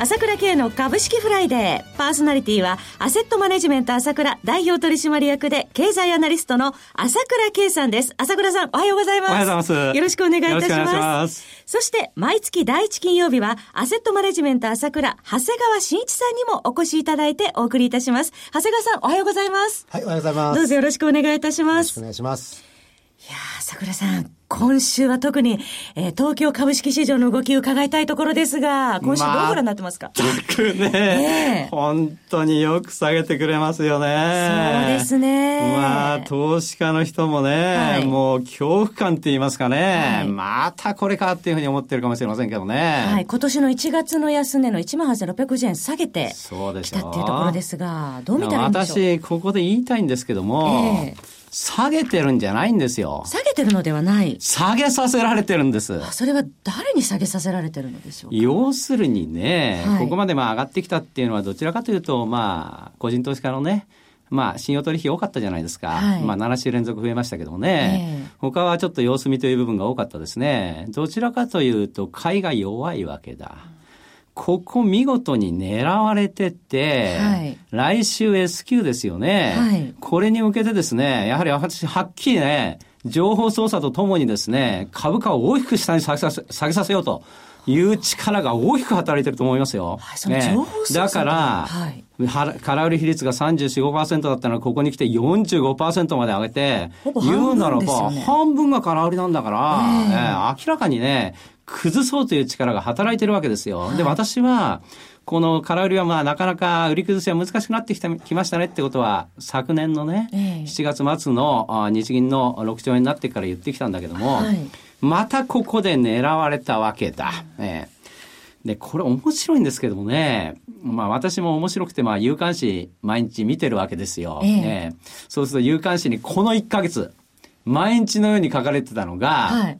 朝倉慶の株式フライデー。パーソナリティは、アセットマネジメント朝倉代表取締役で、経済アナリストの朝倉慶さんです。朝倉さん、おはようございます。おはようございます。よろしくお願いいたします。ますそして、毎月第一金曜日は、アセットマネジメント朝倉、長谷川慎一さんにもお越しいただいてお送りいたします。長谷川さん、おはようございます。はい、おはようございます。どうぞよろしくお願いいたします。よろしくお願いします。いやー、桜さん、今週は特に、えー、東京株式市場の動きを伺いたいところですが、今週どうご覧になってますか？全くね、ね本当によく下げてくれますよね。そうですね。まあ、投資家の人もね、はい、もう恐怖感って言いますかね、はい、またこれかっていうふうに思ってるかもしれませんけどね。はい、今年の1月の安値の1万8600円下げてきたっていうところですが、どう見たらいいんでしょう？私、ここで言いたいんですけども、えー下げてるんじゃないんですよ。下げてるのではない。下げさせられてるんです。それは誰に下げさせられてるのでしょう要するにね、はい、ここまでまあ上がってきたっていうのはどちらかというと、まあ、個人投資家のね、まあ、信用取引多かったじゃないですか。はい、まあ、7週連続増えましたけどもね、えー、他はちょっと様子見という部分が多かったですね。どちらかというと、買いが弱いわけだ。ここ見事に狙われてて、はい、来週 S q ですよね、はい、これに向けてですね、やはり私、はっきりね、情報操作とともにですね、株価を大きく下に下げさせ下げさせようと。いう力が大きく働いてると思いますよ。はい、ね、だから、はい、空売り比率が34、5%だったのが、ここに来て45%まで上げて、言うならば、半分が空売りなんだから、えー、えー、明らかにね、崩そうという力が働いてるわけですよ。で、私は、この空売りはまあなかなか売り崩しは難しくなってきてきましたねってことは昨年のね、えー、7月末の日銀の6兆円になってから言ってきたんだけども、はい、またここで狙われたわけだ。えー、で、これ面白いんですけどもね、まあ私も面白くてまあ有刊誌毎日見てるわけですよ。えー、え。ー、そうすると有刊誌にこの1ヶ月、毎日のように書かれてたのが、はい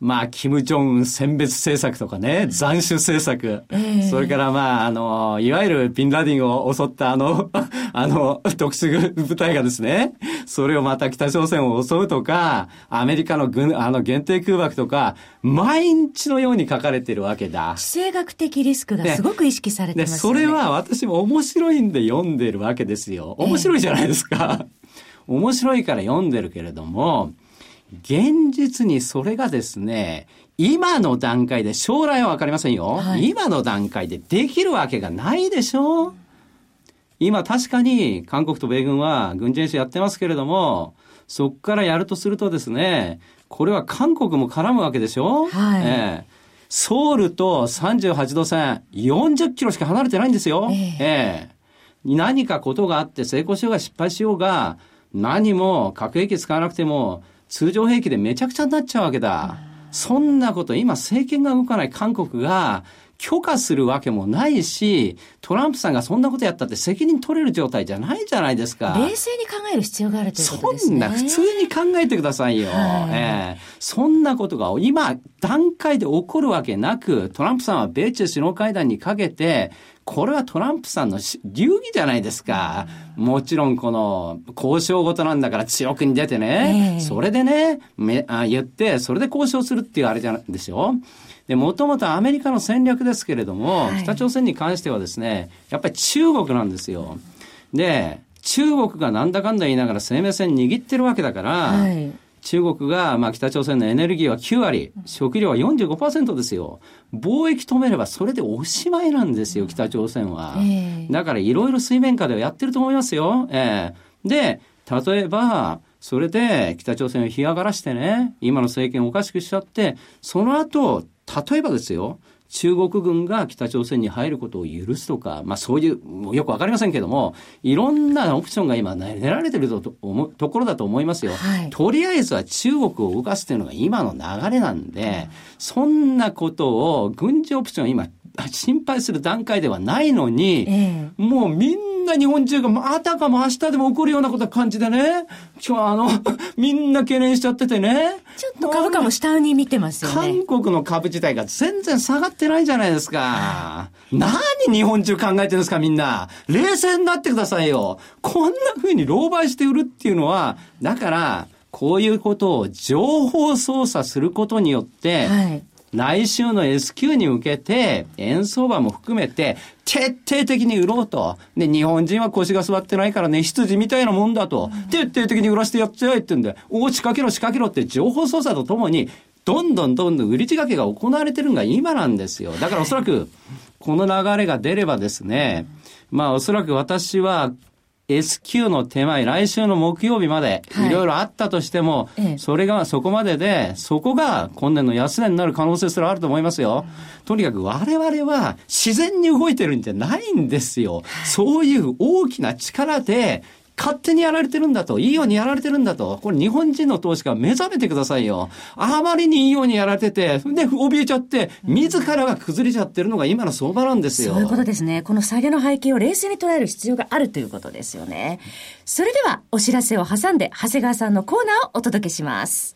まあ、キム・ジョンウン選別政策とかね、斬首政策、えー、それからまあ、あの、いわゆるビンラディンを襲ったあの、あの、特殊部隊がですね、それをまた北朝鮮を襲うとか、アメリカの軍、あの、限定空爆とか、毎日のように書かれてるわけだ。地政学的リスクがすごく意識されてますね。それは私も面白いんで読んでるわけですよ。面白いじゃないですか。えー、面白いから読んでるけれども、現実にそれがですね、今の段階で、将来はわかりませんよ、はい、今の段階でできるわけがないでしょ。今確かに韓国と米軍は軍事演習やってますけれども、そこからやるとするとですね、これは韓国も絡むわけでしょ、はい、ええ。ソウルと38度線、40キロしか離れてないんですよ。えー、ええ。何かことがあって成功しようが失敗しようが、何も核兵器使わなくても、通常兵器でめちゃくちゃになっちゃうわけだ。そんなこと、今政権が動かない韓国が許可するわけもないし、トランプさんがそんなことやったって責任取れる状態じゃないじゃないですか。冷静に考える必要があるということですね。そんな、普通に考えてくださいよ。はい、えー、そんなことが今、段階で起こるわけなく、トランプさんは米中首脳会談にかけて、これはトランプさんの流儀じゃないですか。もちろんこの交渉事なんだから強くに出てね、えー、それでね、めあ言って、それで交渉するっていうあれじゃないですよ。で、もともとアメリカの戦略ですけれども、はい、北朝鮮に関してはですね、やっぱり中国なんですよ。で、中国がなんだかんだ言いながら生命線握ってるわけだから、はい中国が、まあ、北朝鮮のエネルギーは9割、食料は45%ですよ。貿易止めればそれでおしまいなんですよ、北朝鮮は。えー、だからいろいろ水面下ではやってると思いますよ。えー、で、例えば、それで北朝鮮を干上がらしてね、今の政権をおかしくしちゃって、その後、例えばですよ、中国軍が北朝鮮に入ることを許すとか、まあそういう、よくわかりませんけども、いろんなオプションが今練られてるととところだと思いますよ、はい、とりあえずは中国を動かすというのが今の流れなんで、そんなことを軍事オプション今心配する段階ではないのに、えもうみんんな日本中が、またかも明日でも起こるようなこと感じでね、今日あの、みんな懸念しちゃっててね。ちょっと株価も下に見てますよね。韓国の株自体が全然下がってないじゃないですか。何日本中考えてるんですか、みんな。冷静になってくださいよ。こんな風に狼狽して売るっていうのは、だから、こういうことを情報操作することによって、はい。来週の S q に向けて、円相場も含めて、徹底的に売ろうと。で、日本人は腰が座ってないからね、羊みたいなもんだと。徹底的に売らせてやっちゃえって言うんで、おお、仕掛けろ仕掛けろって情報操作とともに、どんどんどんどん売り仕掛けが行われてるのが今なんですよ。だからおそらく、この流れが出ればですね、まあおそらく私は、S q の手前、来週の木曜日まで、はいいろいろあったとしても、ええそれがそこまでで、そこが今年の安値になる可能性すらあると思いますよ。とにかく我々は自然に動いてるんじゃないんですよ。そういう大きな力で、勝手にやられてるんだと、いいようにやられてるんだと、これ日本人の投資家目覚めてくださいよ。あまりにいいようにやられてて、で、怯えちゃって、自らが崩れちゃってるのが今の相場なんですよ。そういうことですね。この下げの背景を冷静に捉える必要があるということですよね。それでは、お知らせを挟んで、長谷川さんのコーナーをお届けします。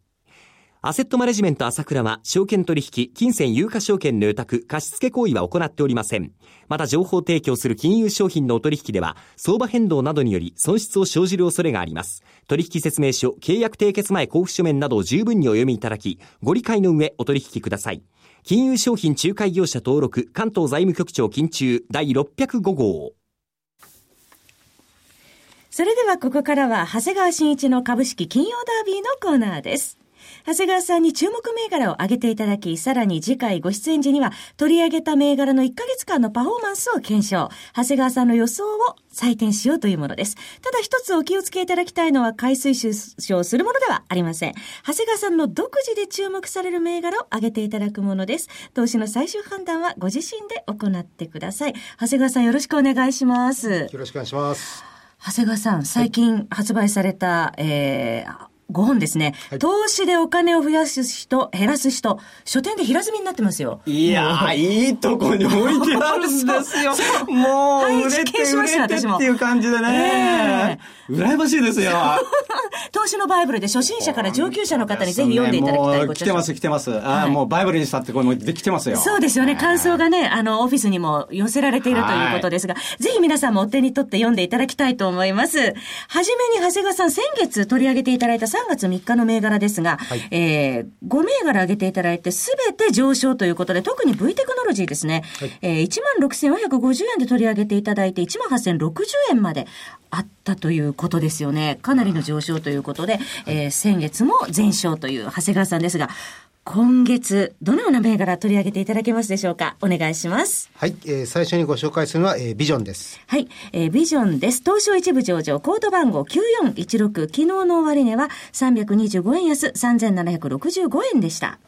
アセットマネジメント朝倉は、証券取引、金銭有価証券の予託、貸付行為は行っておりません。また、情報提供する金融商品のお取引では、相場変動などにより損失を生じる恐れがあります。取引説明書、契約締結前交付書面などを十分にお読みいただき、ご理解の上お取引ください。金融商品仲介業者登録、関東財務局長金中第605号。それではここからは、長谷川新一の株式金曜ダービーのコーナーです。長谷川さんに注目銘柄を挙げていただき、さらに次回ご出演時には取り上げた銘柄の1ヶ月間のパフォーマンスを検証。長谷川さんの予想を採点しようというものです。ただ一つお気をつけいただきたいのは、買い推奨するものではありません。長谷川さんの独自で注目される銘柄を挙げていただくものです。投資の最終判断はご自身で行ってください。長谷川さんよろしくお願いします。よろしくお願いします。長谷川さん、最近発売された、えー、5本ですね、はい投資でお金を増やす人、減らす人、書店で平積みになってますよ。いやー、いいとこに置いてあるんですよ。もう、はい売れてしました売れて私もっていう感じでね。羨ましいですよ。投資のバイブルで初心者から上級者の方にぜひ読んでいただきたいご著書来てます、来てます。あはいーもうバイブルにしたってこれもできてますよ。そうですよね。感想がね、あの、オフィスにも寄せられているということですが、ぜひ皆さんもお手に取って読んでいただきたいと思います。はじめに長谷川さん、先月取り上げていただいた3月3日の銘柄ですが、はい。えー、5銘柄挙げていただいて、すべて上昇ということで、特に V テクノロジーですね、はい。えー、16,450円で取り上げていただいて、18,060円まであったということですよね。かなりの上昇ということで、えー、先月も全勝という長谷川さんですが、今月、どのような銘柄取り上げていただけますでしょうか？お願いします。はい、えー最初にご紹介するのは、えービジョンです。はい。えービジョンです。東証一部上場、コード番号9416。昨日の終値は325円安、3765円でした。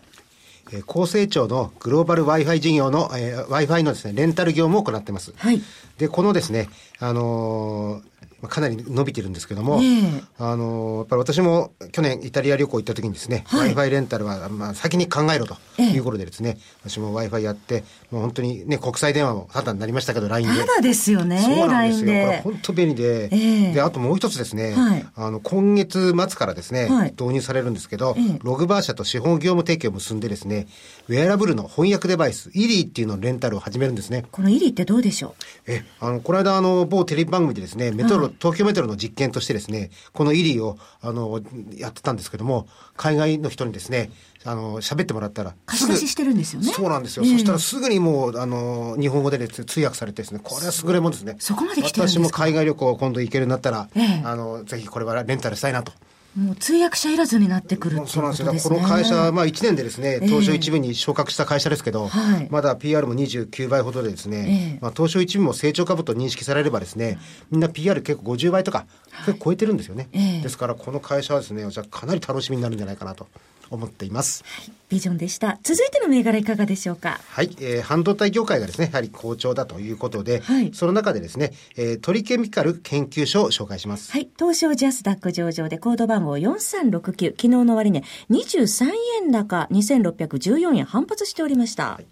えー高成長のグローバル Wi-Fi 事業の、えー Wi-Fi のですね、レンタル業務を行ってます。はい。で、このですね、あのーまあかなり伸びてるんですけども、ええ。あのーやっぱり私も去年イタリア旅行行った時にですね、はい。Wi-Fi レンタルは、まあ、先に考えろとええ。いうことでですね、私も Wi-Fi やって、もう本当にね、国際電話もタダになりましたけど、LINE で。ただですよね、そうなんですよ。これで。本当便利で、ええ。で、あともう一つですね、はい。あの、今月末からですね、はい。導入されるんですけど、ええ。ログバー社と資本業務提携を結んでですね、ウェアラブルの翻訳デバイス、イリーっていうのをレンタルを始めるんですね。このイリってどうでしょえ、あの、この間、あの、某テレビ番組でですね、メトロ、東京メトロの実験としてですね、このイリーを、あの、やってたんですけども、海外の人にですね、あの、喋ってもらったら、う貸し出ししてるんですよね。そうなんですよ。ええそしたらすぐにもう、あの、日本語でです通訳されてですね、これは優れもんですね。そこまで来てるんですか？私も海外旅行今度行けるようになったら、ええあの、ぜひこれはレンタルしたいなと。もう通訳者いらずになってくるっていうそうなんですよ。ことですね。この会社、まあ1年でですね、ええ東証一部に昇格した会社ですけど、はいまだ PR も29倍ほどでですね、ええまあ東証一部も成長株と認識されればですね、みんな PR 結構50倍とか、結構超えてるんですよね。ええですからこの会社はですね、じゃあかなり楽しみになるんじゃないかなと思っています。ビジョンでした。続いての銘柄いかがでしょうか？はい、えー半導体業界がですね、やはり好調だということで、はいその中でですね、えートリケミカル研究所を紹介します。はい。東証ジャスダック上場でコード番号4369。昨日の終値、23円高2614円反発しておりました。えー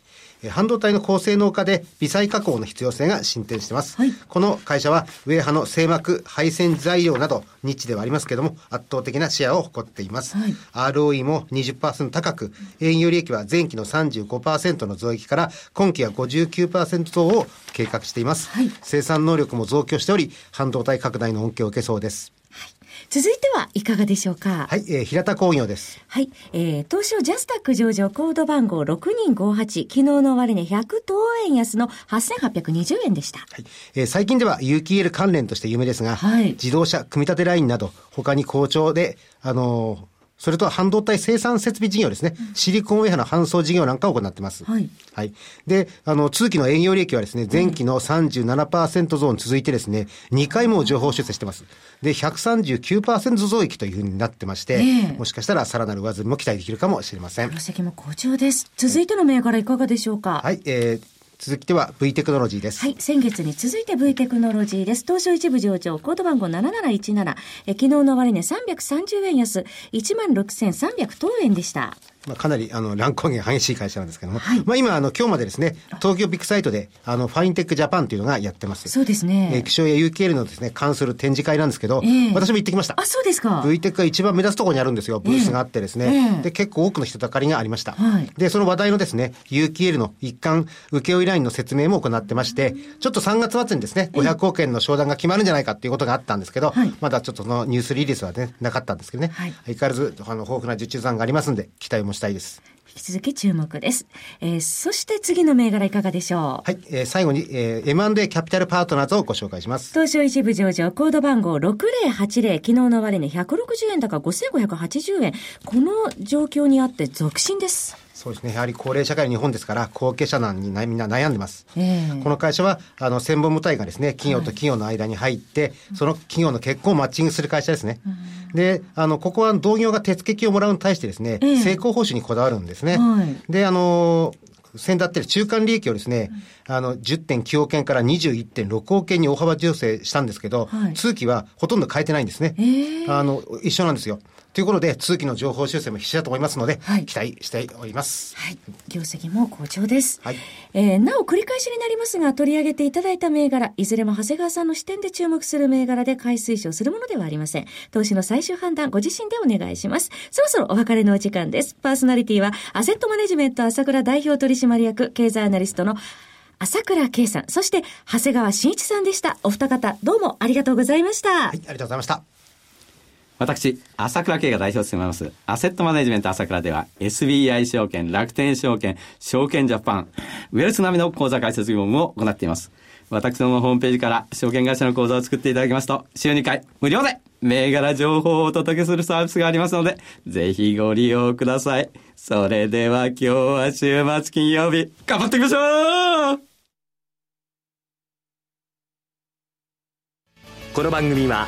半導体の高性能化で微細加工の必要性が進展しています。はいこの会社はウェハの製膜、配線材料などニッチではありますけれども圧倒的なシェアを誇っています。はい ROE も20%高く、営業利益は前期の35%の増益から今期は59%増を計画しています。はい生産能力も増強しており、半導体拡大の恩恵を受けそうです。続いてはいかがでしょうか？はい、えー平田工業です。はい。えー、東証ジャスタック上場コード番号6258。昨日の終値100等円安の8820円でした。はいえー最近では有機 EL 関連として有名ですが、はい自動車組み立てラインなど、他に好調で、あのーそれと半導体生産設備事業ですね。シリコンウェアの搬送事業なんかを行っています。はい。はい。で、あの、通期の営業利益はですね、前期の37%増に続いてですね、2回も情報修正してます。で、139%増益というふうになってまして、ええもしかしたらさらなる上積みも期待できるかもしれません業。績も好調です。続いての銘柄いかがでしょうか？はい、えー、続きては V テクノロジーです。はい。先月に続いて V テクノロジーです。東証一部上場、コード番号7717。え昨日の終値330円安、16,300等円でした。まあ、かなり、あの、乱高下が激しい会社なんですけども、はいまあ、今、あの、今日までですね、東京ビッグサイトで、あの、ファインテックジャパンというのがやってます。そうですえーね。気象や UKL のですね、関する展示会なんですけど、ええ私も行ってきました。あ、そうですか。VTech が一番目立つところにあるんですよ。ブースがあってですね。ええで、結構多くの人だかりがありました。はいで、その話題のですね、UKL の一貫請負ラインの説明も行ってまして、ちょっと3月末にですね、500億円の商談が決まるんじゃないかっていうことがあったんですけど、はいまだちょっとそのニュースリリースはね、なかったんですけどね。はい相変わらず、あの、豊富な受注残がありますんで、期待もしたいです。引き続き注目です。えーそして次の銘柄いかがでしょう？はい、えー最後に、えー M&A キャピタルパートナーズをご紹介します。東証一部上場、コード番号6080、昨日の終値160円高5580円。この状況にあって続伸です。そうですね。やはり高齢社会の日本ですから、後継者難になみんな悩んでます。ええこの会社は、あの、専門部隊がですね、企業と企業の間に入って、その企業の結婚をマッチングする会社ですね。で、あの、ここは同業が手付金をもらうに対してですね、ええ成功報酬にこだわるんですね。はいで、あの、先だってる中間利益をですね、あの、10.9億円から21.6億円に大幅調整したんですけど、はい通期はほとんど変えてないんですね。ええあの、一緒なんですよ。ということで、通期の情報修正も必至だと思いますので、はい期待しております。はい。業績も好調です。はいえーなお繰り返しになりますが、取り上げていただいた銘柄、いずれも長谷川さんの視点で注目する銘柄で買い推奨するものではありません。投資の最終判断、ご自身でお願いします。そろそろお別れのお時間です。パーソナリティは、アセットマネジメント朝倉代表取締役、経済アナリストの朝倉圭さん、そして、長谷川慎一さんでした。お二方、どうもありがとうございました。はい、ありがとうございました。私、朝倉慶が代表を務めます、アセットマネジメント朝倉では、SBI 証券、楽天証券、証券ジャパン、ウェルス並みの口座開設業務を行っています。私どものホームページから証券会社の口座を作っていただきますと、週2回無料で銘柄情報をお届けするサービスがありますので、ぜひご利用ください。それでは今日は週末金曜日、頑張っていきましょうこの番組は